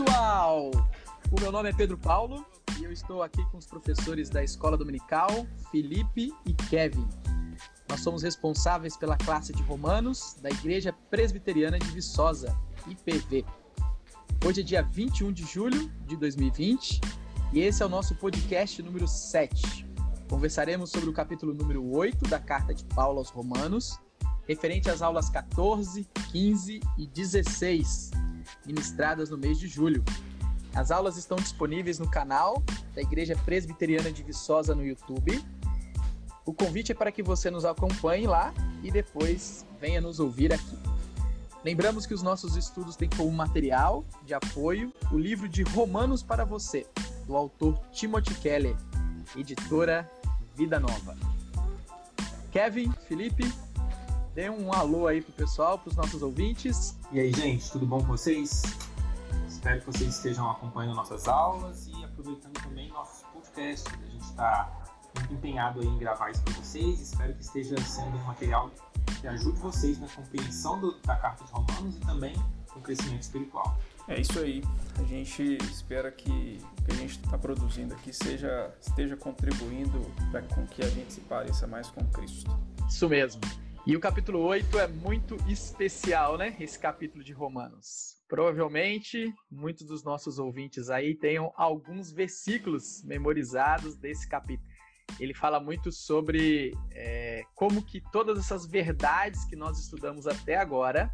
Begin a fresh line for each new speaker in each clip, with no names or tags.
pessoal! O meu nome é Pedro Paulo e eu estou aqui com os professores da Escola Dominical, Felipe e Kevin. Nós somos responsáveis pela classe de Romanos da Igreja Presbiteriana de Viçosa, IPV. Hoje é dia 21 de julho de 2020 e esse é o nosso podcast número 7. Conversaremos sobre o capítulo número 8 da carta de Paulo aos Romanos, referente às aulas 14, 15 e 16 ministradas no mês de julho. As aulas estão disponíveis no canal da Igreja Presbiteriana de Viçosa no YouTube. O convite é para que você nos acompanhe lá e depois venha nos ouvir aqui. Lembramos que os nossos estudos têm como material de apoio o livro de Romanos para Você, do autor Timothy Keller, editora Vida Nova. Kevin, Felipe, Dê um alô aí pro pessoal, pros nossos ouvintes.
E aí, gente, tudo bom com vocês? Espero que vocês estejam acompanhando nossas aulas e aproveitando também nossos podcasts. A gente está muito empenhado em gravar isso para vocês. Espero que esteja sendo um material que ajude vocês na compreensão do, da Carta de Romanos e também no crescimento espiritual.
É isso aí. A gente espera que o que a gente está produzindo aqui seja, esteja contribuindo para com que a gente se pareça mais com Cristo.
Isso mesmo. E o capítulo 8 é muito especial, né? Esse capítulo de Romanos. Provavelmente muitos dos nossos ouvintes aí tenham alguns versículos memorizados desse capítulo. Ele fala muito sobre é, como que todas essas verdades que nós estudamos até agora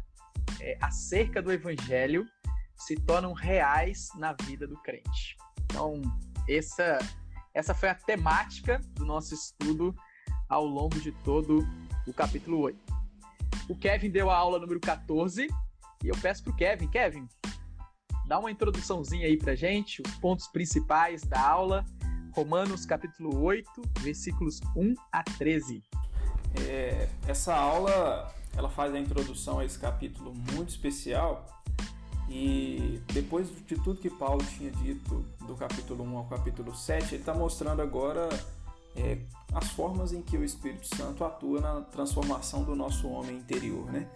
é, acerca do Evangelho se tornam reais na vida do crente. Então, essa, essa foi a temática do nosso estudo ao longo de todo o capítulo 8. O Kevin deu a aula número 14 e eu peço pro Kevin, Kevin, dá uma introduçãozinha aí pra gente, os pontos principais da aula, Romanos capítulo 8, versículos 1 a 13.
É, essa aula, ela faz a introdução a esse capítulo muito especial e depois de tudo que Paulo tinha dito do capítulo 1 ao capítulo 7, ele está mostrando agora é, as formas em que o Espírito Santo atua na transformação do nosso homem interior, né?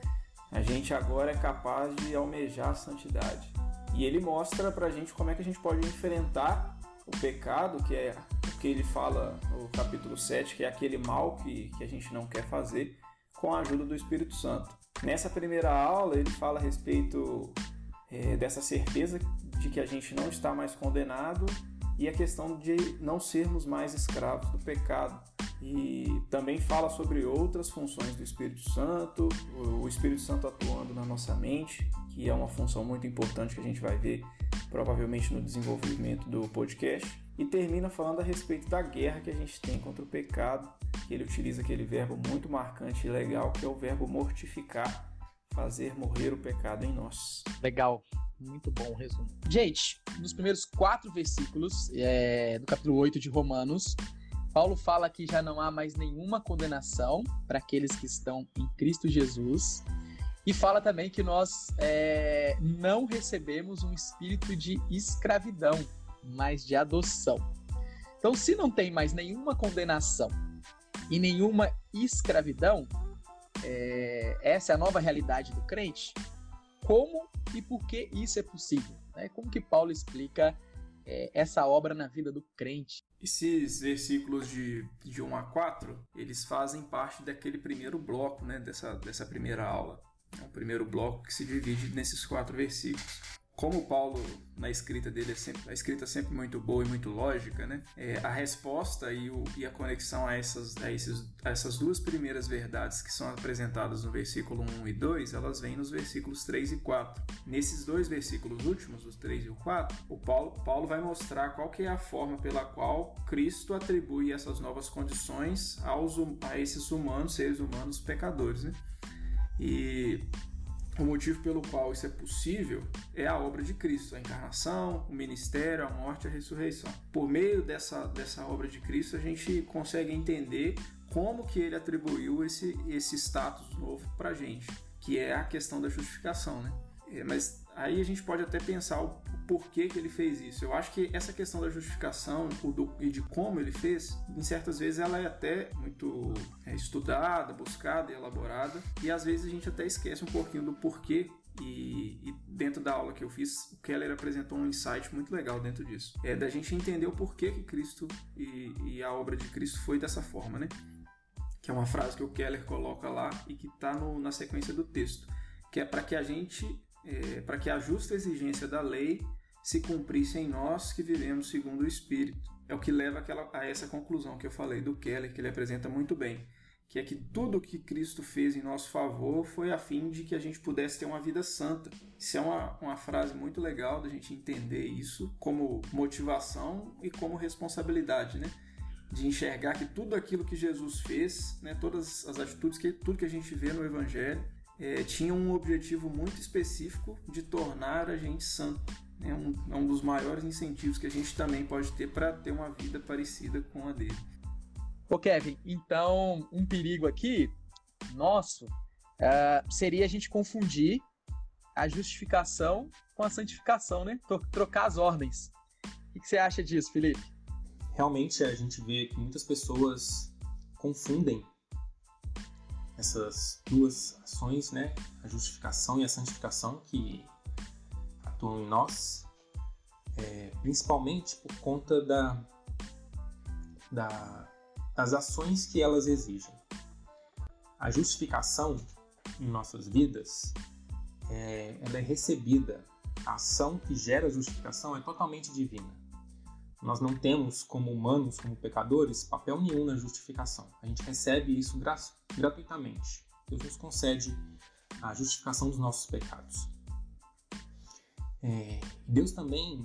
A gente agora é capaz de almejar a santidade. E ele mostra pra gente como é que a gente pode enfrentar o pecado, que é o que ele fala no capítulo 7, que é aquele mal que, que a gente não quer fazer, com a ajuda do Espírito Santo. Nessa primeira aula, ele fala a respeito é, dessa certeza de que a gente não está mais condenado e a questão de não sermos mais escravos do pecado. E também fala sobre outras funções do Espírito Santo, o Espírito Santo atuando na nossa mente, que é uma função muito importante que a gente vai ver provavelmente no desenvolvimento do podcast. E termina falando a respeito da guerra que a gente tem contra o pecado, que ele utiliza aquele verbo muito marcante e legal que é o verbo mortificar, fazer morrer o pecado em nós.
Legal. Muito bom o resumo. Gente, nos primeiros quatro versículos é, do capítulo 8 de Romanos, Paulo fala que já não há mais nenhuma condenação para aqueles que estão em Cristo Jesus. E fala também que nós é, não recebemos um espírito de escravidão, mas de adoção. Então, se não tem mais nenhuma condenação e nenhuma escravidão, é, essa é a nova realidade do crente, como e por que isso é possível. Né? Como que Paulo explica é, essa obra na vida do crente?
Esses versículos de, de 1 a 4, eles fazem parte daquele primeiro bloco, né, dessa, dessa primeira aula. É o primeiro bloco que se divide nesses quatro versículos como Paulo na escrita dele é sempre a escrita é sempre muito boa e muito lógica, né? É, a resposta e, o, e, a conexão a essas, a, esses, a essas duas primeiras verdades que são apresentadas no versículo 1 e 2, elas vêm nos versículos 3 e 4. Nesses dois versículos últimos, os 3 e o 4, o Paulo, Paulo vai mostrar qual que é a forma pela qual Cristo atribui essas novas condições aos, a esses humanos, seres humanos pecadores, né? E o motivo pelo qual isso é possível é a obra de Cristo, a encarnação, o ministério, a morte e a ressurreição. Por meio dessa, dessa obra de Cristo, a gente consegue entender como que ele atribuiu esse, esse status novo para gente, que é a questão da justificação, né? É, mas aí a gente pode até pensar o porquê que ele fez isso. Eu acho que essa questão da justificação e de como ele fez, em certas vezes ela é até muito é, estudada, buscada e elaborada, e às vezes a gente até esquece um pouquinho do porquê E, e, dentro da aula que eu fiz, o Keller apresentou um insight muito legal dentro disso. É da gente entender o porquê que Cristo e, e a obra de Cristo foi dessa forma, né? Que é uma frase que o Keller coloca lá e que está na sequência do texto, que é para que a gente, é, para que a justa exigência da lei se cumprisse em nós que vivemos segundo o Espírito. É o que leva aquela, a essa conclusão que eu falei do Keller, que ele apresenta muito bem que é que tudo o que Cristo fez em nosso favor foi a fim de que a gente pudesse ter uma vida santa. Isso é uma, uma frase muito legal da gente entender isso como motivação e como responsabilidade, né? De enxergar que tudo aquilo que Jesus fez, né, todas as atitudes, que, tudo que a gente vê no Evangelho, é, tinha um objetivo muito específico de tornar a gente santo. É um, é um dos maiores incentivos que a gente também pode ter para ter uma vida parecida com a dele.
Ô, Kevin, então um perigo aqui nosso uh, seria a gente confundir a justificação com a santificação, né? Trocar as ordens. O que você acha disso, Felipe?
Realmente a gente vê que muitas pessoas confundem essas duas ações, né? A justificação e a santificação que atuam em nós, é, principalmente por conta da, da as ações que elas exigem. A justificação em nossas vidas é, ela é recebida. A ação que gera a justificação é totalmente divina. Nós não temos, como humanos, como pecadores, papel nenhum na justificação. A gente recebe isso gratuitamente. Deus nos concede a justificação dos nossos pecados. É, Deus também,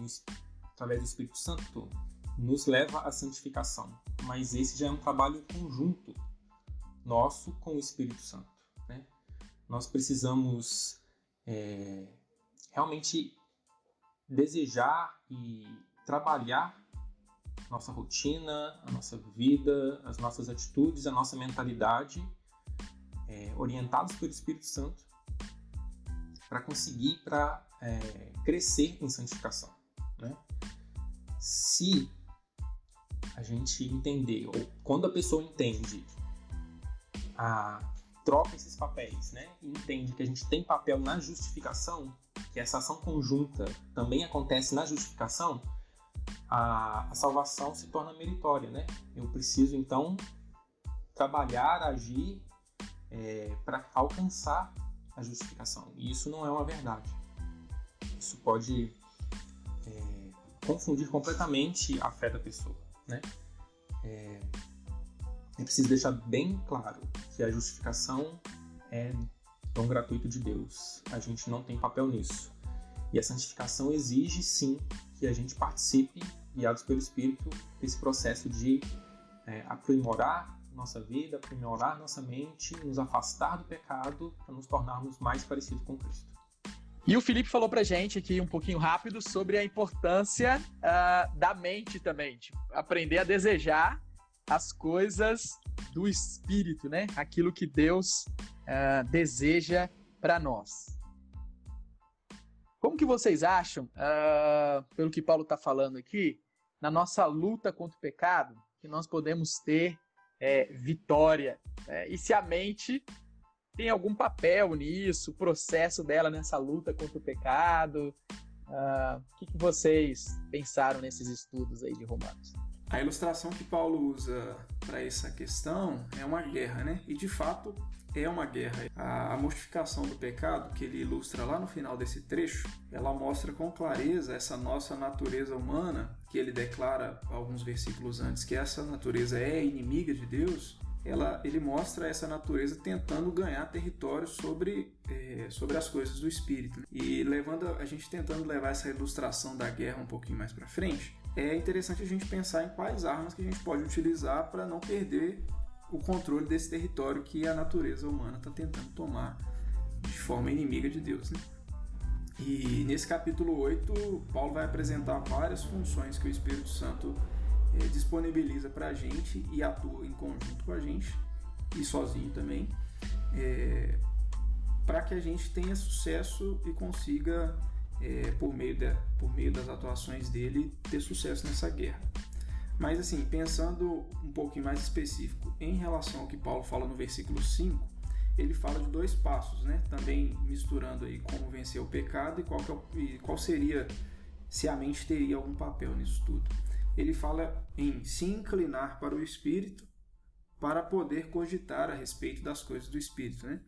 através do Espírito Santo, nos leva à santificação. Mas esse já é um trabalho conjunto nosso com o Espírito Santo. Né? Nós precisamos é, realmente desejar e trabalhar nossa rotina, a nossa vida, as nossas atitudes, a nossa mentalidade, é, orientados pelo Espírito Santo, para conseguir para é, crescer em santificação. Né? Se a gente entender, ou quando a pessoa entende, a, troca esses papéis, né? Entende que a gente tem papel na justificação, que essa ação conjunta também acontece na justificação, a, a salvação se torna meritória, né? Eu preciso então trabalhar, agir é, para alcançar a justificação. E isso não é uma verdade. Isso pode é, confundir completamente a fé da pessoa né? É, é preciso deixar bem claro que a justificação é dom gratuito de Deus. A gente não tem papel nisso. E a santificação exige sim que a gente participe, guiados pelo Espírito, desse processo de é, aprimorar nossa vida, aprimorar nossa mente, nos afastar do pecado para nos tornarmos mais parecidos com Cristo.
E o Felipe falou pra gente aqui um pouquinho rápido sobre a importância uh, da mente também, tipo, aprender a desejar as coisas do espírito, né? Aquilo que Deus uh, deseja para nós. Como que vocês acham, uh, pelo que Paulo está falando aqui, na nossa luta contra o pecado, que nós podemos ter é, vitória? Né? E se a mente tem algum papel nisso, o processo dela nessa luta contra o pecado? Uh, o que, que vocês pensaram nesses estudos aí de Romanos?
A ilustração que Paulo usa para essa questão é uma guerra, né? E de fato é uma guerra. A, a mortificação do pecado, que ele ilustra lá no final desse trecho, ela mostra com clareza essa nossa natureza humana, que ele declara alguns versículos antes que essa natureza é inimiga de Deus, ela, ele mostra essa natureza tentando ganhar território sobre, é, sobre as coisas do espírito. E levando a gente tentando levar essa ilustração da guerra um pouquinho mais para frente, é interessante a gente pensar em quais armas que a gente pode utilizar para não perder o controle desse território que a natureza humana está tentando tomar de forma inimiga de Deus. Né? E nesse capítulo 8, Paulo vai apresentar várias funções que o Espírito Santo é, disponibiliza para a gente e atua em conjunto com a gente e sozinho também, é, para que a gente tenha sucesso e consiga, é, por, meio de, por meio das atuações dele, ter sucesso nessa guerra. Mas assim, pensando um pouquinho mais específico em relação ao que Paulo fala no versículo 5, ele fala de dois passos, né? Também misturando aí como vencer o pecado e qual, é e qual seria se a mente teria algum papel nisso tudo. Ele fala em se inclinar para o espírito para poder cogitar a respeito das coisas do espírito, né?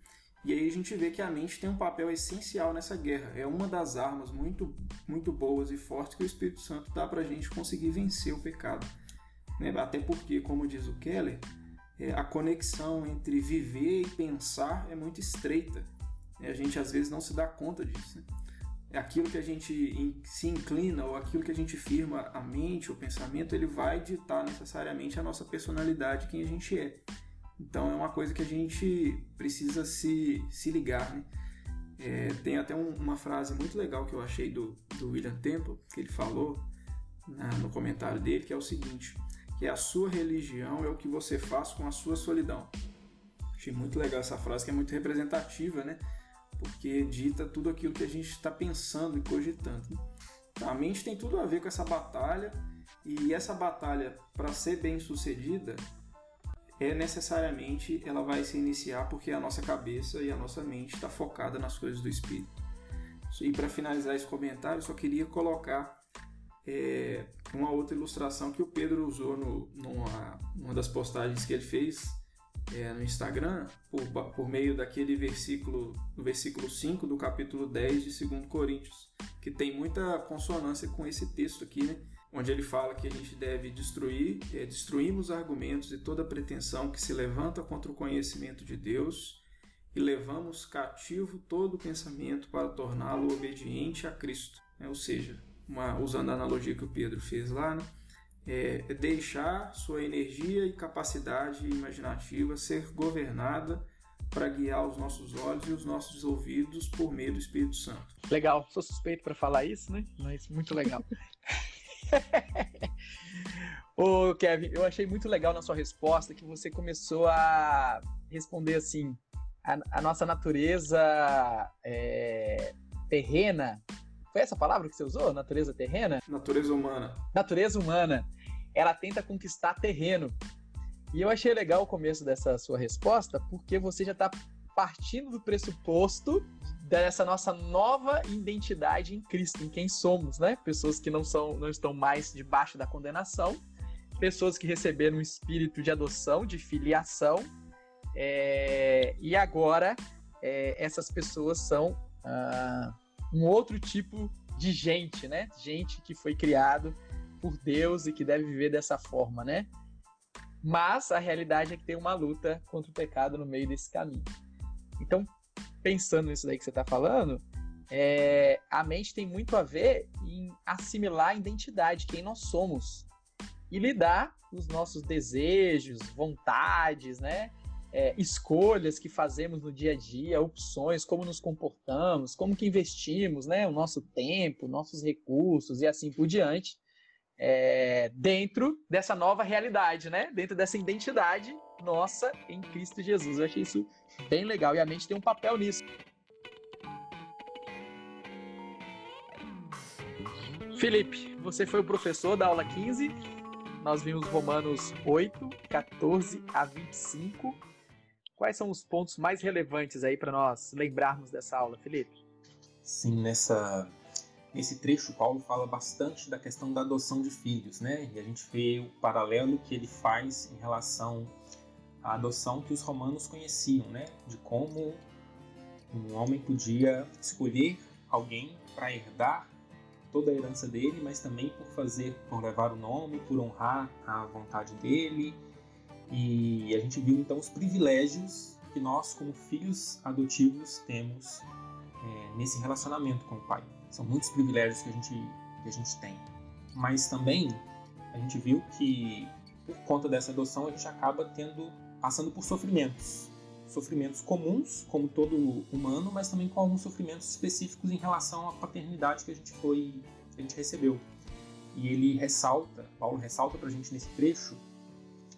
E aí a gente vê que a mente tem um papel essencial nessa guerra. É uma das armas muito, muito boas e fortes que o Espírito Santo dá para a gente conseguir vencer o pecado. Né? Até porque, como diz o Keller, é, a conexão entre viver e pensar é muito estreita. A gente às vezes não se dá conta disso. Né? É aquilo que a gente se inclina ou aquilo que a gente firma a mente, o pensamento, ele vai ditar necessariamente a nossa personalidade, quem a gente é. Então é uma coisa que a gente precisa se, se ligar. Né? É, tem até um, uma frase muito legal que eu achei do, do William Temple, que ele falou na, no comentário dele, que é o seguinte: que a sua religião é o que você faz com a sua solidão. Achei muito legal essa frase, que é muito representativa, né? Porque dita tudo aquilo que a gente está pensando e cogitando. Né? A mente tem tudo a ver com essa batalha, e essa batalha, para ser bem sucedida, é necessariamente ela vai se iniciar porque a nossa cabeça e a nossa mente está focada nas coisas do espírito. E para finalizar esse comentário, eu só queria colocar é, uma outra ilustração que o Pedro usou no, numa, numa das postagens que ele fez é, no Instagram, por, por meio daquele versículo, do versículo 5 do capítulo 10 de 2 Coríntios, que tem muita consonância com esse texto aqui, né? Onde ele fala que a gente deve destruir, é, destruímos argumentos e toda pretensão que se levanta contra o conhecimento de Deus e levamos cativo todo pensamento para torná-lo obediente a Cristo. É, ou seja, uma, usando a analogia que o Pedro fez lá, né? é, é deixar sua energia e capacidade imaginativa ser governada para guiar os nossos olhos e os nossos ouvidos por meio do Espírito Santo.
Legal, sou suspeito para falar isso, né? Mas muito legal. Ô, Kevin, eu achei muito legal na sua resposta que você começou a responder assim: a, a nossa natureza é, terrena. Foi essa palavra que você usou? Natureza terrena?
Natureza humana.
Natureza humana. Ela tenta conquistar terreno. E eu achei legal o começo dessa sua resposta, porque você já está partindo do pressuposto dessa nossa nova identidade em Cristo, em quem somos, né? Pessoas que não são, não estão mais debaixo da condenação, pessoas que receberam um espírito de adoção, de filiação, é, e agora é, essas pessoas são ah, um outro tipo de gente, né? Gente que foi criado por Deus e que deve viver dessa forma, né? Mas a realidade é que tem uma luta contra o pecado no meio desse caminho. Então, pensando nisso daí que você está falando, é, a mente tem muito a ver em assimilar a identidade, quem nós somos, e lidar os nossos desejos, vontades, né? É, escolhas que fazemos no dia a dia, opções, como nos comportamos, como que investimos, né? O nosso tempo, nossos recursos e assim por diante, é, dentro dessa nova realidade, né? Dentro dessa identidade nossa em Cristo Jesus. Eu achei isso bem legal e a mente tem um papel nisso. Felipe, você foi o professor da aula 15. Nós vimos Romanos 8, 14 a 25. Quais são os pontos mais relevantes aí para nós lembrarmos dessa aula, Felipe?
Sim, nessa nesse trecho Paulo fala bastante da questão da adoção de filhos, né? E a gente vê o paralelo que ele faz em relação a adoção que os romanos conheciam, né? De como um homem podia escolher alguém para herdar toda a herança dele, mas também por fazer, por levar o nome, por honrar a vontade dele. E a gente viu então os privilégios que nós, como filhos adotivos, temos é, nesse relacionamento com o pai. São muitos privilégios que a gente, que a gente tem. Mas também a gente viu que por conta dessa adoção a gente acaba tendo passando por sofrimentos. Sofrimentos comuns, como todo humano, mas também com alguns sofrimentos específicos em relação à paternidade que a gente foi, a gente recebeu. E ele ressalta, Paulo ressalta para a gente nesse trecho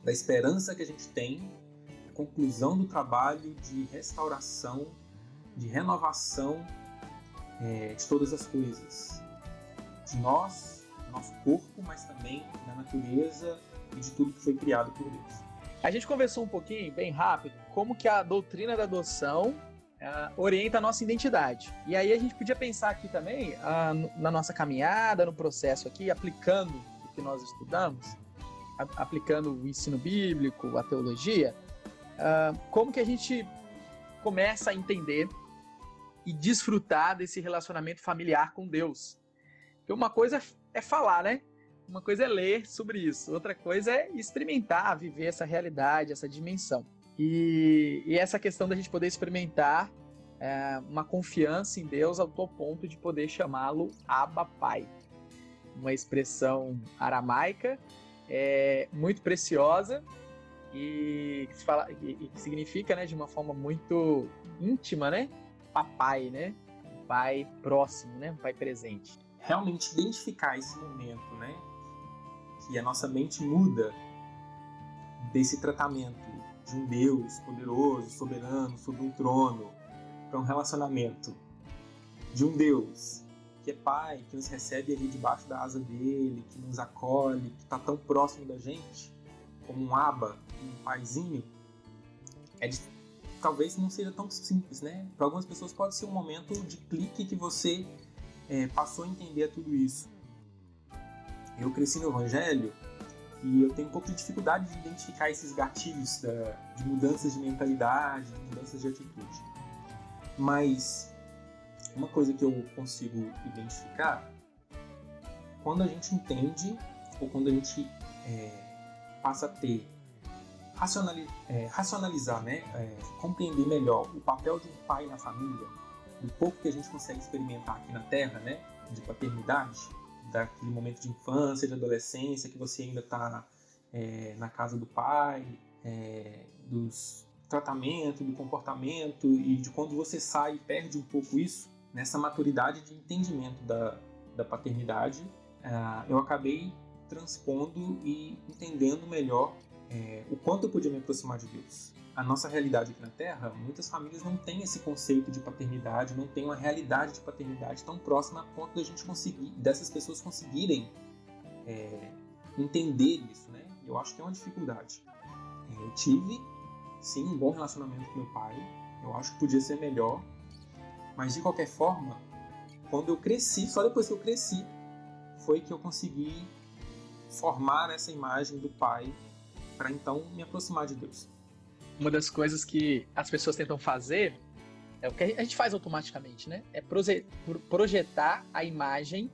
da esperança que a gente tem, a conclusão do trabalho de restauração, de renovação é, de todas as coisas, de nós, do nosso corpo, mas também da natureza e de tudo que foi criado por Deus.
A gente conversou um pouquinho, bem rápido, como que a doutrina da adoção uh, orienta a nossa identidade. E aí a gente podia pensar aqui também, uh, na nossa caminhada, no processo aqui, aplicando o que nós estudamos, a, aplicando o ensino bíblico, a teologia, uh, como que a gente começa a entender e desfrutar desse relacionamento familiar com Deus. Porque uma coisa é falar, né? Uma coisa é ler sobre isso, outra coisa é experimentar, viver essa realidade, essa dimensão. E, e essa questão da gente poder experimentar é, uma confiança em Deus ao tal ponto de poder chamá-lo Abba Pai. Uma expressão aramaica é, muito preciosa e que, fala, e, que significa né, de uma forma muito íntima, né? Papai, né? pai próximo, né? pai presente.
Realmente identificar esse momento, né? Que a nossa mente muda desse tratamento de um Deus poderoso, soberano, sobre um trono, para um relacionamento de um Deus que é pai, que nos recebe ali debaixo da asa dele, que nos acolhe, que está tão próximo da gente, como um aba, um paizinho, é de, talvez não seja tão simples, né? Para algumas pessoas pode ser um momento de clique que você é, passou a entender tudo isso. Eu cresci no Evangelho e eu tenho um pouco de dificuldade de identificar esses gatilhos da, de mudanças de mentalidade, de mudanças de atitude. Mas uma coisa que eu consigo identificar, quando a gente entende ou quando a gente é, passa a ter racionalizar, é, racionalizar né, é, compreender melhor o papel de um pai na família, o pouco que a gente consegue experimentar aqui na Terra, né, de paternidade, daquele momento de infância, de adolescência, que você ainda está é, na casa do pai, é, dos tratamento, do comportamento e de quando você sai e perde um pouco isso, nessa maturidade de entendimento da, da paternidade, uh, eu acabei transpondo e entendendo melhor é, o quanto eu podia me aproximar de Deus. A nossa realidade aqui na Terra, muitas famílias não têm esse conceito de paternidade, não têm uma realidade de paternidade tão próxima a ponto da gente conseguir, dessas pessoas conseguirem é, entender isso, né? Eu acho que é uma dificuldade. É, eu tive, sim, um bom relacionamento com meu pai. Eu acho que podia ser melhor, mas de qualquer forma, quando eu cresci, só depois que eu cresci, foi que eu consegui formar essa imagem do pai para então me aproximar de Deus.
Uma das coisas que as pessoas tentam fazer é o que a gente faz automaticamente, né? É projetar a imagem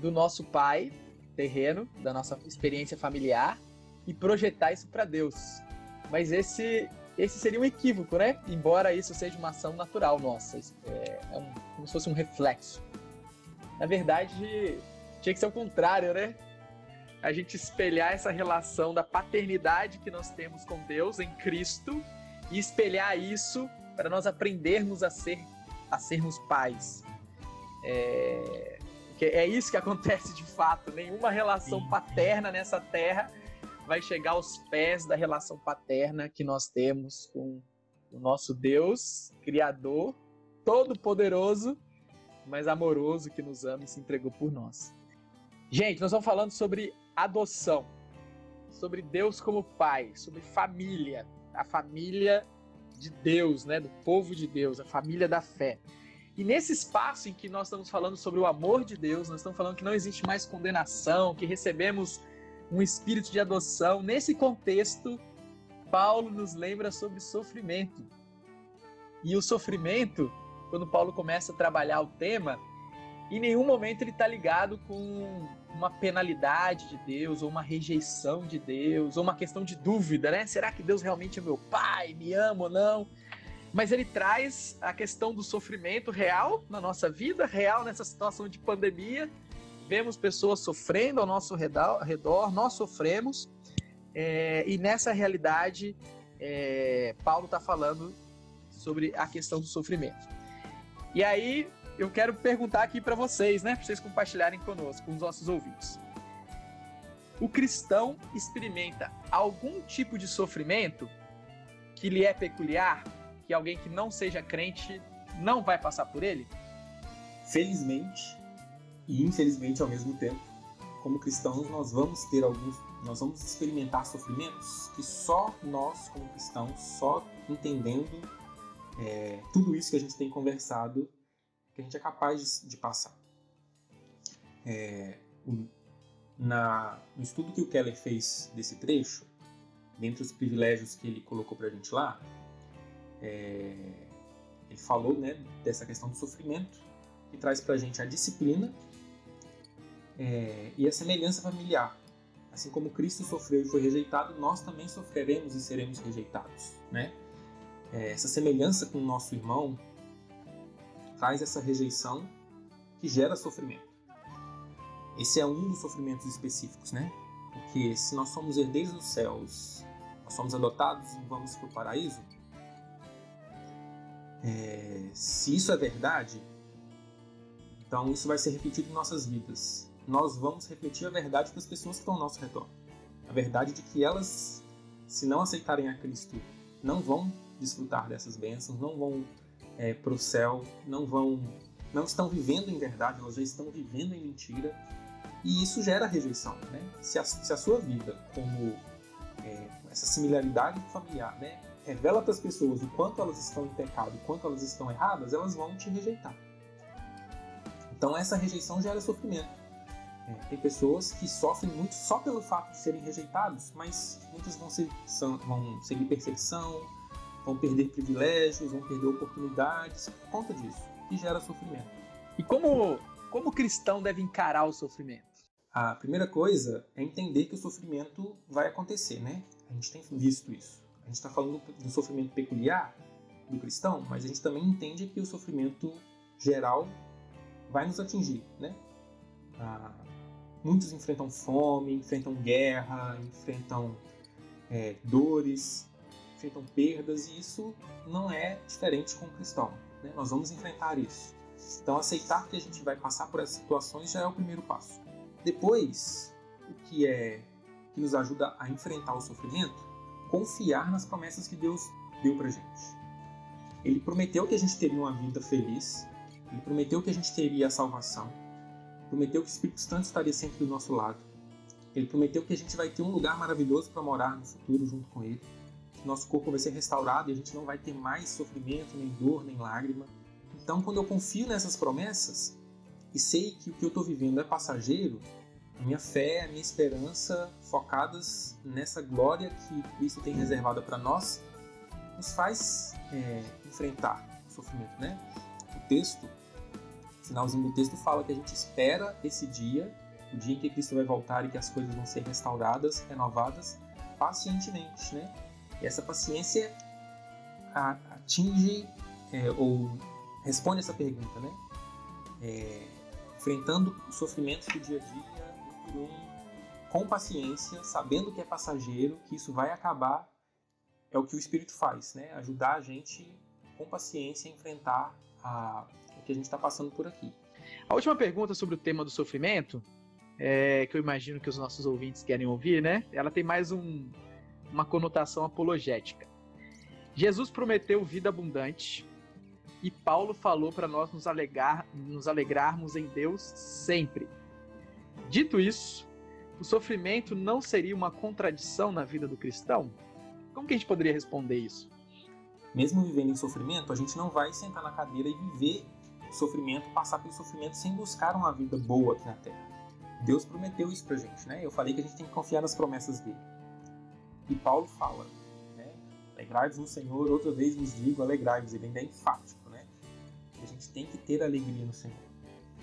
do nosso pai terreno, da nossa experiência familiar e projetar isso para Deus. Mas esse esse seria um equívoco, né? Embora isso seja uma ação natural nossa, é, é um, como se fosse um reflexo. Na verdade, tinha que ser o contrário, né? A gente espelhar essa relação da paternidade que nós temos com Deus em Cristo e espelhar isso para nós aprendermos a ser a sermos pais. É, é isso que acontece de fato. Nenhuma relação paterna nessa terra vai chegar aos pés da relação paterna que nós temos com o nosso Deus, Criador, Todo-Poderoso, mas amoroso, que nos ama e se entregou por nós. Gente, nós estamos falando sobre adoção, sobre Deus como pai, sobre família, a família de Deus, né, do povo de Deus, a família da fé. E nesse espaço em que nós estamos falando sobre o amor de Deus, nós estamos falando que não existe mais condenação, que recebemos um espírito de adoção. Nesse contexto, Paulo nos lembra sobre sofrimento. E o sofrimento, quando Paulo começa a trabalhar o tema, em nenhum momento ele está ligado com uma penalidade de Deus, ou uma rejeição de Deus, ou uma questão de dúvida, né? Será que Deus realmente é meu pai, me ama ou não? Mas ele traz a questão do sofrimento real na nossa vida, real nessa situação de pandemia. Vemos pessoas sofrendo ao nosso redor, nós sofremos, é, e nessa realidade, é, Paulo está falando sobre a questão do sofrimento. E aí, eu quero perguntar aqui para vocês, né, para vocês compartilharem conosco, com os nossos ouvintes. O cristão experimenta algum tipo de sofrimento que lhe é peculiar, que alguém que não seja crente não vai passar por ele?
Felizmente e infelizmente ao mesmo tempo, como cristãos nós vamos ter alguns nós vamos experimentar sofrimentos que só nós, como cristãos, só entendendo é, tudo isso que a gente tem conversado, que a gente é capaz de, passar. É, na, no estudo que o Keller fez desse trecho, dentre os privilégios que ele colocou para a gente lá, é, ele falou né, dessa questão do sofrimento, que traz para a gente a disciplina é, e a semelhança familiar. Assim como Cristo sofreu e foi rejeitado, nós também sofreremos e seremos rejeitados. Né? É, essa semelhança com o nosso irmão traz essa rejeição que gera sofrimento. Esse é um dos sofrimentos específicos, né? Porque se nós somos herdeiros dos céus, nós somos adotados e vamos para o paraíso, é, se isso é verdade, então isso vai ser repetido em nossas vidas. Nós vamos refletir a verdade para as pessoas que estão ao nosso redor. A verdade de que elas, se não aceitarem a Cristo, não vão desfrutar dessas bênçãos, não vão é, para o céu, não vão, não estão vivendo em verdade, elas já estão vivendo em mentira e isso gera rejeição, né? Se a, se a sua vida, como é, essa similaridade familiar, né, revela para as pessoas o quanto elas estão em pecado, o quanto elas estão erradas, elas vão te rejeitar. Então essa rejeição gera sofrimento. É, tem pessoas que sofrem muito só pelo fato de serem rejeitados, mas muitas vão, ser, são, vão seguir perseguição, vão perder privilégios, vão perder oportunidades por conta disso, e gera sofrimento.
E como, como o cristão deve encarar o sofrimento?
A primeira coisa é entender que o sofrimento vai acontecer, né? A gente tem visto isso. A gente está falando do sofrimento peculiar do cristão, mas a gente também entende que o sofrimento geral vai nos atingir, né? Ah, muitos enfrentam fome, enfrentam guerra, enfrentam é, dores, enfrentam perdas e isso não é diferente com o cristão. Né? Nós vamos enfrentar isso. Então, aceitar que a gente vai passar por essas situações já é o primeiro passo. Depois, o que é que nos ajuda a enfrentar o sofrimento, confiar nas promessas que Deus deu pra gente. Ele prometeu que a gente teria uma vida feliz, ele prometeu que a gente teria a salvação, prometeu que o Espírito Santo estaria sempre do nosso lado. Ele prometeu que a gente vai ter um lugar maravilhoso para morar no futuro junto com ele. Nosso corpo vai ser restaurado e a gente não vai ter mais sofrimento, nem dor, nem lágrima. Então, quando eu confio nessas promessas, e sei que o que eu estou vivendo é passageiro, a minha fé, a minha esperança focadas nessa glória que Cristo tem reservada para nós, nos faz é, enfrentar o sofrimento, né? O texto, o finalzinho do texto fala que a gente espera esse dia, o dia em que Cristo vai voltar e que as coisas vão ser restauradas, renovadas, pacientemente, né? Essa paciência atinge é, ou responde essa pergunta, né? É, enfrentando os sofrimentos do dia a dia, um por um, com paciência, sabendo que é passageiro, que isso vai acabar, é o que o Espírito faz, né? Ajudar a gente com paciência a enfrentar a, o que a gente está passando por aqui.
A última pergunta sobre o tema do sofrimento, é, que eu imagino que os nossos ouvintes querem ouvir, né? Ela tem mais um, uma conotação apologética. Jesus prometeu vida abundante, e Paulo falou para nós nos, alegar, nos alegrarmos em Deus sempre. Dito isso, o sofrimento não seria uma contradição na vida do cristão? Como que a gente poderia responder isso?
Mesmo vivendo em sofrimento, a gente não vai sentar na cadeira e viver sofrimento, passar pelo sofrimento sem buscar uma vida boa aqui na Terra. Deus prometeu isso pra gente, né? Eu falei que a gente tem que confiar nas promessas dele. E Paulo fala, né? Alegrai-vos no Senhor, outra vez vos digo, alegrai-vos. Ele ainda é enfático a gente tem que ter alegria no Senhor.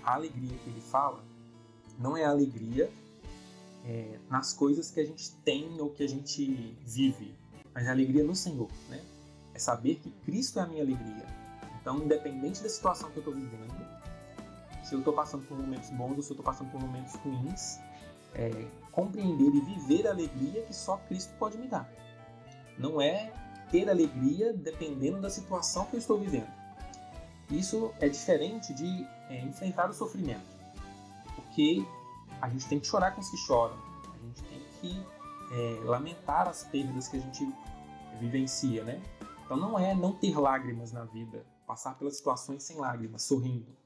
A alegria que ele fala não é alegria é, nas coisas que a gente tem ou que a gente vive, mas é alegria no Senhor, né? É saber que Cristo é a minha alegria. Então, independente da situação que eu estou vivendo, se eu estou passando por momentos bons ou se eu estou passando por momentos ruins, é, compreender e viver a alegria que só Cristo pode me dar. Não é ter alegria dependendo da situação que eu estou vivendo. Isso é diferente de é, enfrentar o sofrimento, porque a gente tem que chorar com os que choram, a gente tem que é, lamentar as perdas que a gente vivencia, né? Então não é não ter lágrimas na vida, passar pelas situações sem lágrimas, sorrindo.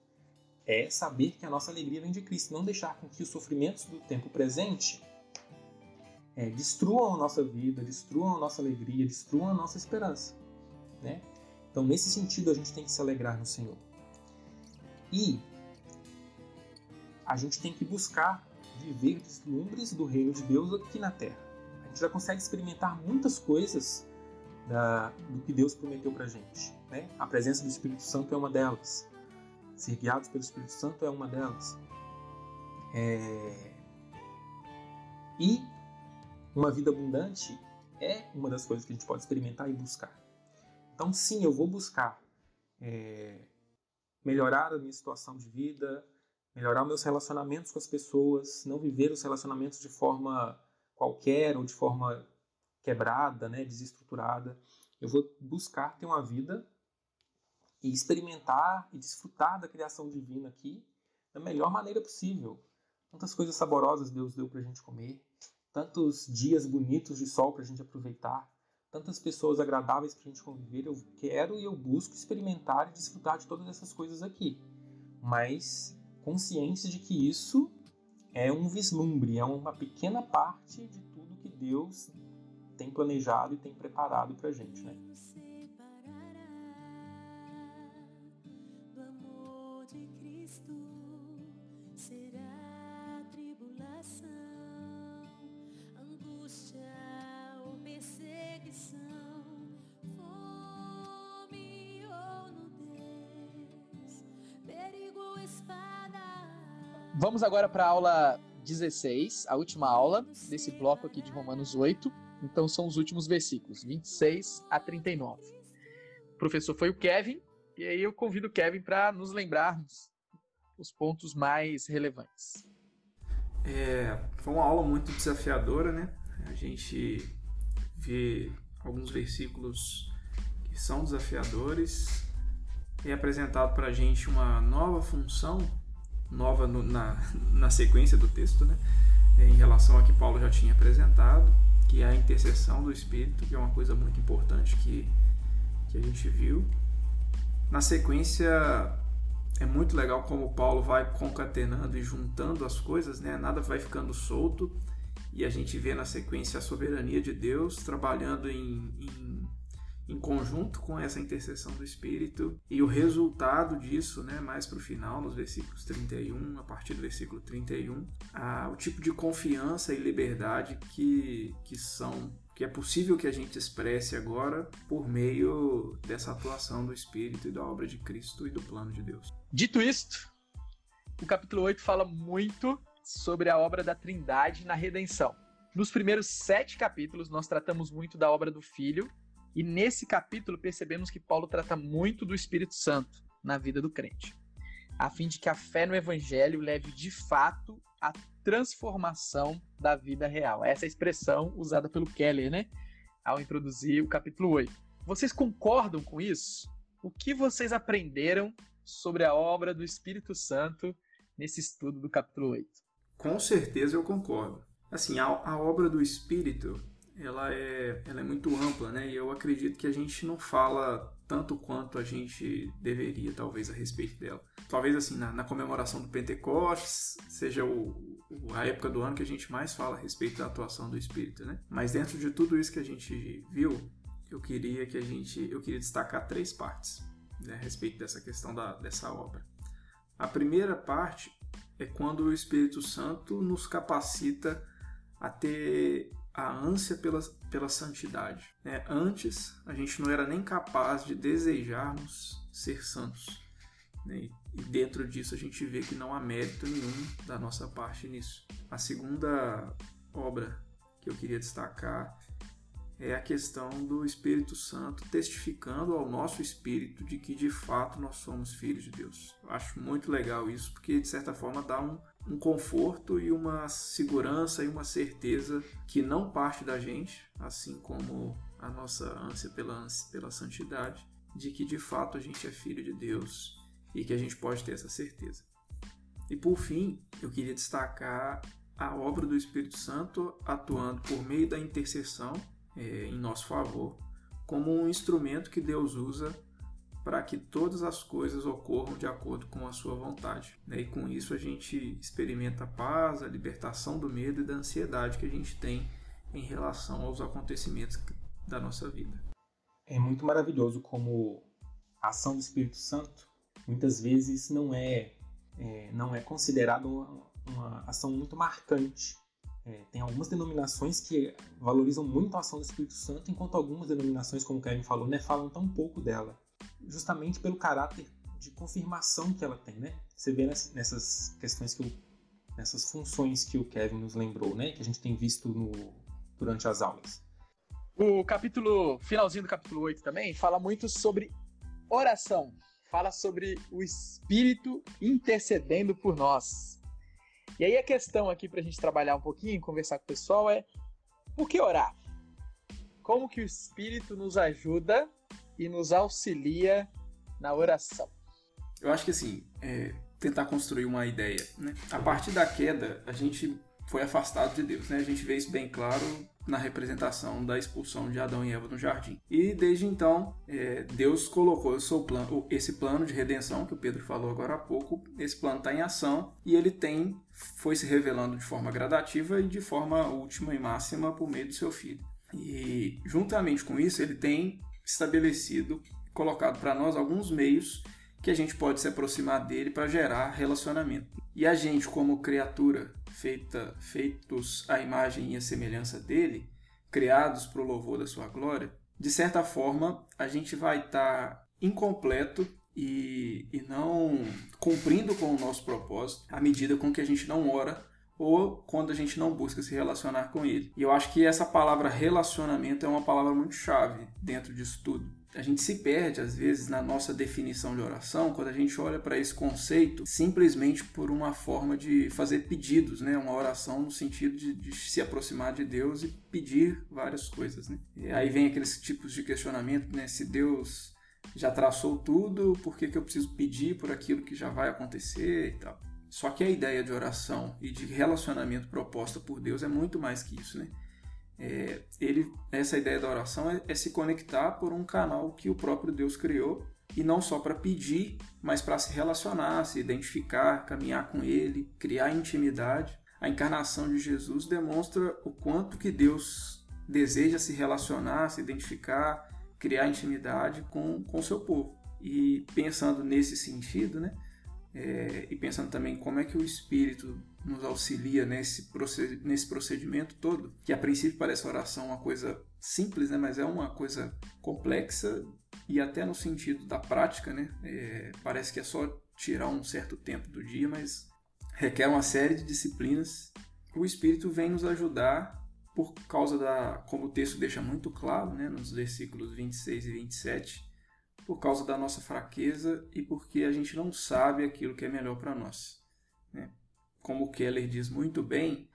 É saber que a nossa alegria vem de Cristo, não deixar com que os sofrimentos do tempo presente é, destruam a nossa vida, destruam a nossa alegria, destruam a nossa esperança. Né? Então, nesse sentido, a gente tem que se alegrar no Senhor. E a gente tem que buscar viver deslumbres do reino de Deus aqui na Terra. A gente já consegue experimentar muitas coisas da, do que Deus prometeu para gente. Né? A presença do Espírito Santo é uma delas. Ser guiados pelo Espírito Santo é uma delas. É... E uma vida abundante é uma das coisas que a gente pode experimentar e buscar. Então, sim, eu vou buscar é... melhorar a minha situação de vida, melhorar meus relacionamentos com as pessoas, não viver os relacionamentos de forma qualquer ou de forma quebrada, né, desestruturada. Eu vou buscar ter uma vida e experimentar e desfrutar da criação divina aqui da melhor maneira possível. Tantas coisas saborosas Deus deu para a gente comer, tantos dias bonitos de sol para a gente aproveitar, tantas pessoas agradáveis para a gente conviver. Eu quero e eu busco experimentar e desfrutar de todas essas coisas aqui, mas consciência de que isso é um vislumbre, é uma pequena parte de tudo que Deus tem planejado e tem preparado para a gente, né?
Vamos agora para a aula 16, a última aula desse bloco aqui de Romanos 8. Então são os últimos versículos, 26 a 39. O professor foi o Kevin, e aí eu convido o Kevin para nos lembrarmos os pontos mais relevantes.
É, foi uma aula muito desafiadora, né? A gente vê alguns versículos que são desafiadores é apresentado para a gente uma nova função nova no, na, na sequência do texto, né? É, em relação a que Paulo já tinha apresentado, que é a intercessão do Espírito, que é uma coisa muito importante que, que a gente viu. Na sequência, é muito legal como Paulo vai concatenando e juntando as coisas, né? nada vai ficando solto, e a gente vê na sequência a soberania de Deus trabalhando em, em em conjunto com essa intercessão do Espírito e o resultado disso, né, mais para o final, nos versículos 31, a partir do versículo 31, a, o tipo de confiança e liberdade que, que são que é possível que a gente expresse agora por meio dessa atuação do Espírito e da obra de Cristo e do plano de Deus.
Dito isto, o capítulo 8 fala muito sobre a obra da Trindade na redenção. Nos primeiros sete capítulos, nós tratamos muito da obra do Filho e nesse capítulo percebemos que Paulo trata muito do Espírito Santo na vida do crente, a fim de que a fé no Evangelho leve de fato à transformação da vida real. Essa é a expressão usada pelo Keller, né? Ao introduzir o capítulo 8. Vocês concordam com isso? O que vocês aprenderam sobre a obra do Espírito Santo nesse estudo do capítulo 8?
Com certeza eu concordo. Assim, a, a obra do Espírito ela é, ela é muito ampla, né? E eu acredito que a gente não fala tanto quanto a gente deveria, talvez, a respeito dela. Talvez, assim, na, na comemoração do Pentecostes seja o, a época do ano que a gente mais fala a respeito da atuação do Espírito, né? Mas dentro de tudo isso que a gente viu, eu queria que a gente, eu queria destacar três partes né, a respeito dessa questão da, dessa obra. A primeira parte é quando o Espírito Santo nos capacita a ter a ânsia pela, pela santidade. Né? Antes, a gente não era nem capaz de desejarmos ser santos. Né? E dentro disso, a gente vê que não há mérito nenhum da nossa parte nisso. A segunda obra que eu queria destacar é a questão do Espírito Santo testificando ao nosso espírito de que de fato nós somos filhos de Deus. Eu acho muito legal isso, porque de certa forma dá um, um conforto e uma segurança e uma certeza que não parte da gente, assim como a nossa ânsia pela, pela santidade, de que de fato a gente é filho de Deus e que a gente pode ter essa certeza. E por fim, eu queria destacar a obra do Espírito Santo atuando por meio da intercessão é, em nosso favor, como um instrumento que Deus usa para que todas as coisas ocorram de acordo com a sua vontade. Né? E com isso a gente experimenta a paz, a libertação do medo e da ansiedade que a gente tem em relação aos acontecimentos da nossa vida.
É muito maravilhoso como a ação do Espírito Santo muitas vezes não é, é não é considerada uma, uma, ação muito marcante. É, tem algumas denominações que valorizam muito a ação do Espírito Santo, enquanto algumas denominações, como o Kevin falou, né, falam tão pouco dela, justamente pelo caráter de confirmação que ela tem, né? Você vê nessas questões que o, nessas funções que o Kevin nos lembrou, né, que a gente tem visto no, durante as aulas.
O capítulo, finalzinho do capítulo 8 também, fala muito sobre oração fala sobre o Espírito intercedendo por nós. E aí a questão aqui para a gente trabalhar um pouquinho, conversar com o pessoal é por que orar? Como que o Espírito nos ajuda e nos auxilia na oração?
Eu acho que assim, é, tentar construir uma ideia. Né? A partir da queda, a gente foi afastado de Deus. Né? A gente vê isso bem claro na representação da expulsão de Adão e Eva no jardim. E desde então, é, Deus colocou plano, esse plano de redenção que o Pedro falou agora há pouco. Esse plano está em ação e ele tem foi se revelando de forma gradativa e de forma última e máxima por meio do seu filho. E juntamente com isso, ele tem estabelecido, colocado para nós alguns meios que a gente pode se aproximar dele para gerar relacionamento. E a gente, como criatura feita, feitos à imagem e à semelhança dele, criados para o louvor da sua glória, de certa forma a gente vai estar tá incompleto e, e não cumprindo com o nosso propósito à medida com que a gente não ora ou quando a gente não busca se relacionar com ele. E eu acho que essa palavra relacionamento é uma palavra muito chave dentro disso tudo a gente se perde às vezes na nossa definição de oração quando a gente olha para esse conceito simplesmente por uma forma de fazer pedidos, né? Uma oração no sentido de, de se aproximar de Deus e pedir várias coisas, né? E aí vem aqueles tipos de questionamento, né? Se Deus já traçou tudo, por que, que eu preciso pedir por aquilo que já vai acontecer e tal? Só que a ideia de oração e de relacionamento proposta por Deus é muito mais que isso, né? É, ele, essa ideia da oração é, é se conectar por um canal que o próprio Deus criou e não só para pedir, mas para se relacionar, se identificar, caminhar com Ele, criar intimidade. A encarnação de Jesus demonstra o quanto que Deus deseja se relacionar, se identificar, criar intimidade com o seu povo. E pensando nesse sentido, né, é, e pensando também como é que o Espírito nos auxilia nesse, nesse procedimento todo, que a princípio parece oração uma coisa simples, né, mas é uma coisa complexa e até no sentido da prática, né, é, parece que é só tirar um certo tempo do dia, mas requer uma série de disciplinas. O Espírito vem nos ajudar por causa da, como o texto deixa muito claro, né, nos versículos 26 e 27, por causa da nossa fraqueza e porque a gente não sabe aquilo que é melhor para nós. Como Keller diz muito bem,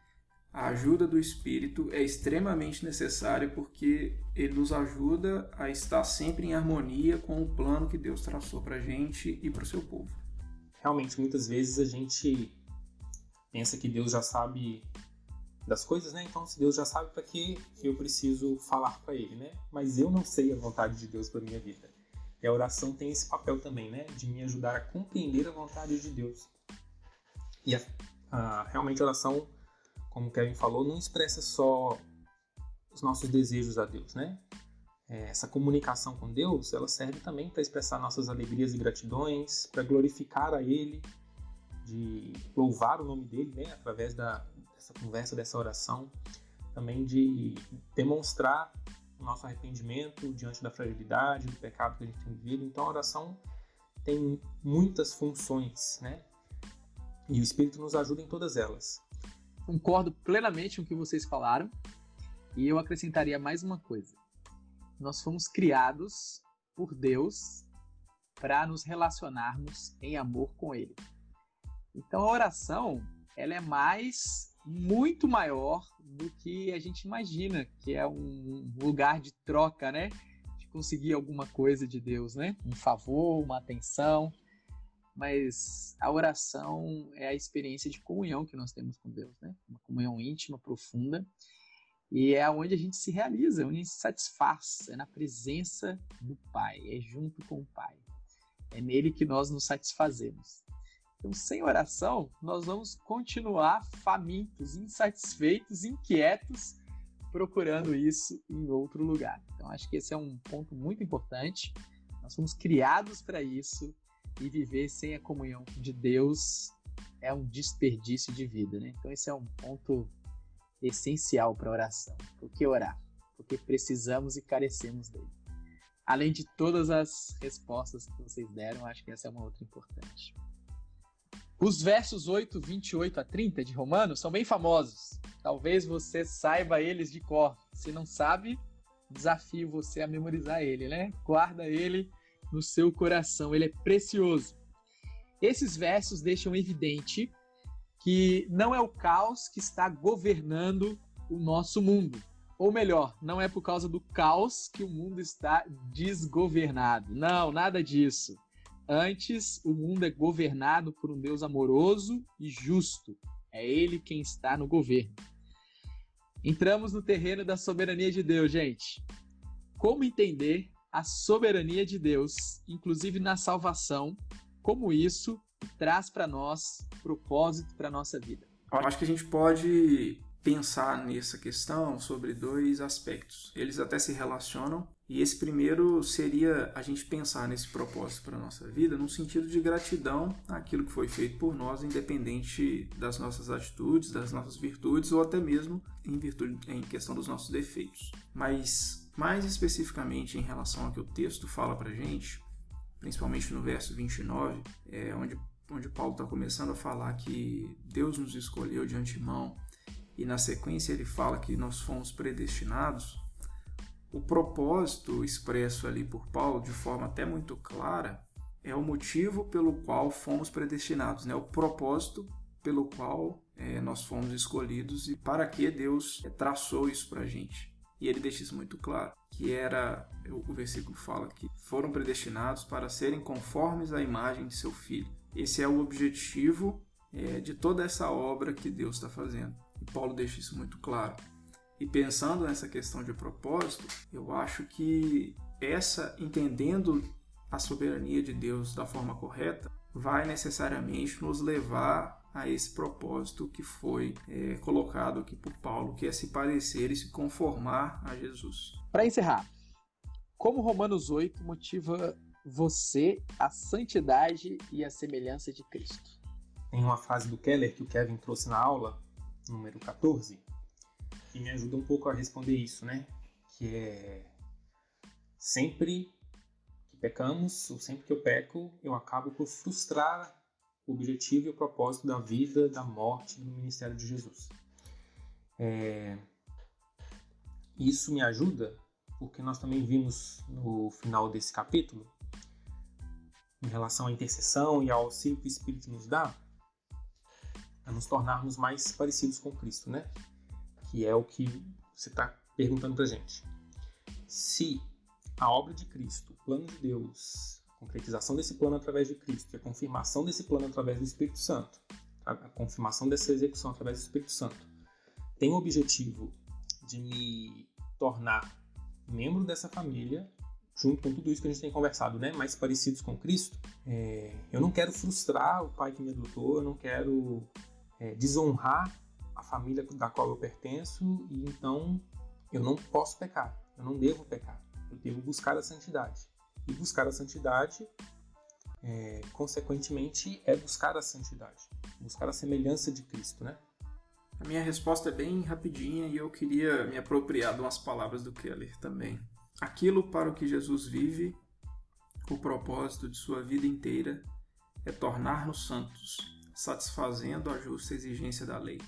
a ajuda do Espírito é extremamente necessária porque ele nos ajuda a estar sempre em harmonia com o plano que Deus traçou para a gente e para o seu povo.
Realmente, muitas vezes a gente pensa que Deus já sabe das coisas, né? Então, se Deus já sabe para que eu preciso falar para Ele, né? Mas eu não sei a vontade de Deus para minha vida. E a oração tem esse papel também, né? De me ajudar a compreender a vontade de Deus. E a, a, realmente a oração, como o Kevin falou, não expressa só os nossos desejos a Deus, né? É, essa comunicação com Deus, ela serve também para expressar nossas alegrias e gratidões, para glorificar a Ele, de louvar o nome dele, né? Através da, dessa conversa, dessa oração, também de demonstrar o nosso arrependimento diante da fragilidade, do pecado que a gente tem vivido. Então a oração tem muitas funções, né? E o Espírito nos ajuda em todas elas.
Concordo plenamente com o que vocês falaram. E eu acrescentaria mais uma coisa. Nós fomos criados por Deus para nos relacionarmos em amor com Ele. Então a oração, ela é mais, muito maior do que a gente imagina, que é um lugar de troca, né? De conseguir alguma coisa de Deus, né? Um favor, uma atenção. Mas a oração é a experiência de comunhão que nós temos com Deus, né? Uma comunhão íntima, profunda. E é onde a gente se realiza, onde a gente se satisfaz. É na presença do Pai, é junto com o Pai. É nele que nós nos satisfazemos. Então, sem oração, nós vamos continuar famintos, insatisfeitos, inquietos, procurando isso em outro lugar. Então, acho que esse é um ponto muito importante. Nós fomos criados para isso e viver sem a comunhão de Deus é um desperdício de vida, né? Então, esse é um ponto essencial para oração. Por que orar? Porque precisamos e carecemos dele. Além de todas as respostas que vocês deram, acho que essa é uma outra importante. Os versos 8, 28 a 30 de Romanos são bem famosos. Talvez você saiba eles de cor. Se não sabe, desafio você a memorizar ele, né? Guarda ele no seu coração, ele é precioso. Esses versos deixam evidente que não é o caos que está governando o nosso mundo. Ou melhor, não é por causa do caos que o mundo está desgovernado. Não, nada disso. Antes, o mundo é governado por um Deus amoroso e justo. É ele quem está no governo. Entramos no terreno da soberania de Deus, gente. Como entender a soberania de Deus, inclusive na salvação, como isso traz para nós propósito para nossa vida?
Eu acho que a gente pode pensar nessa questão sobre dois aspectos. Eles até se relacionam, e esse primeiro seria a gente pensar nesse propósito para a nossa vida no sentido de gratidão àquilo que foi feito por nós, independente das nossas atitudes, das nossas virtudes ou até mesmo em virtude em questão dos nossos defeitos. Mas mais especificamente em relação ao que o texto fala para gente, principalmente no verso 29, é onde onde Paulo está começando a falar que Deus nos escolheu de antemão e na sequência ele fala que nós fomos predestinados, o propósito expresso ali por Paulo de forma até muito clara é o motivo pelo qual fomos predestinados, né? o propósito pelo qual é, nós fomos escolhidos e para que Deus traçou isso para a gente. E ele deixa isso muito claro, que era, o versículo fala que foram predestinados para serem conformes à imagem de seu filho. Esse é o objetivo é, de toda essa obra que Deus está fazendo. E Paulo deixa isso muito claro. E pensando nessa questão de propósito, eu acho que essa, entendendo a soberania de Deus da forma correta, vai necessariamente nos levar a esse propósito que foi é, colocado aqui por Paulo, que é se parecer e se conformar a Jesus.
Para encerrar, como Romanos 8 motiva você a santidade e a semelhança de Cristo?
Tem uma frase do Keller que o Kevin trouxe na aula, número 14, que me ajuda um pouco a responder isso, né? Que é sempre que pecamos, ou sempre que eu peco, eu acabo por frustrar o objetivo e o propósito da vida, da morte, do ministério de Jesus. É... Isso me ajuda porque nós também vimos no final desse capítulo, em relação à intercessão e ao auxílio que o Espírito nos dá, a nos tornarmos mais parecidos com Cristo, né? Que é o que você está perguntando para gente. Se a obra de Cristo, o plano de Deus, concretização desse plano através de Cristo, a confirmação desse plano através do Espírito Santo, a confirmação dessa execução através do Espírito Santo, tem o objetivo de me tornar membro dessa família, junto com tudo isso que a gente tem conversado, né, mais parecidos com Cristo, é, eu não quero frustrar o pai que me adotou, eu não quero é, desonrar a família da qual eu pertenço e então eu não posso pecar, eu não devo pecar, eu devo buscar a santidade. E buscar a santidade, é, consequentemente, é buscar a santidade, buscar a semelhança de Cristo, né?
A minha resposta é bem rapidinha e eu queria me apropriar de umas palavras do Keller também. Aquilo para o que Jesus vive, o propósito de sua vida inteira é tornar-nos santos, satisfazendo a justa exigência da lei.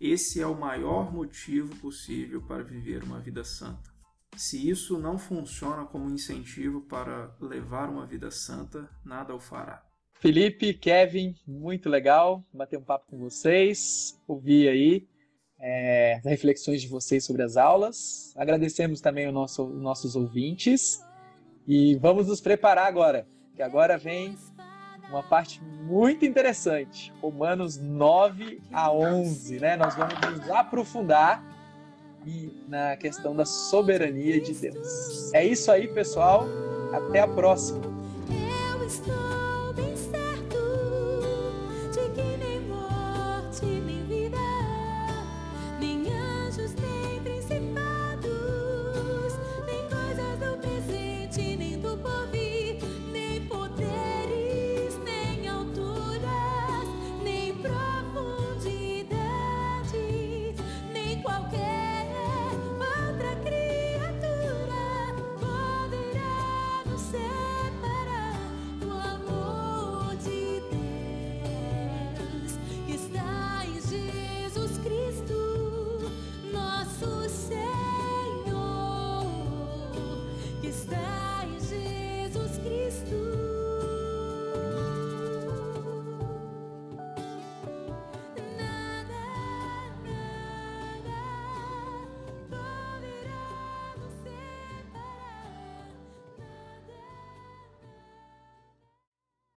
Esse é o maior motivo possível para viver uma vida santa. Se isso não funciona como incentivo para levar uma vida santa, nada o fará.
Felipe, Kevin, muito legal bater um papo com vocês, ouvir aí é, as reflexões de vocês sobre as aulas. Agradecemos também os nosso, nossos ouvintes e vamos nos preparar agora, que agora vem uma parte muito interessante, Romanos 9 a 11, né? Nós vamos nos aprofundar e na questão da soberania de Deus. É isso aí, pessoal. Até a próxima.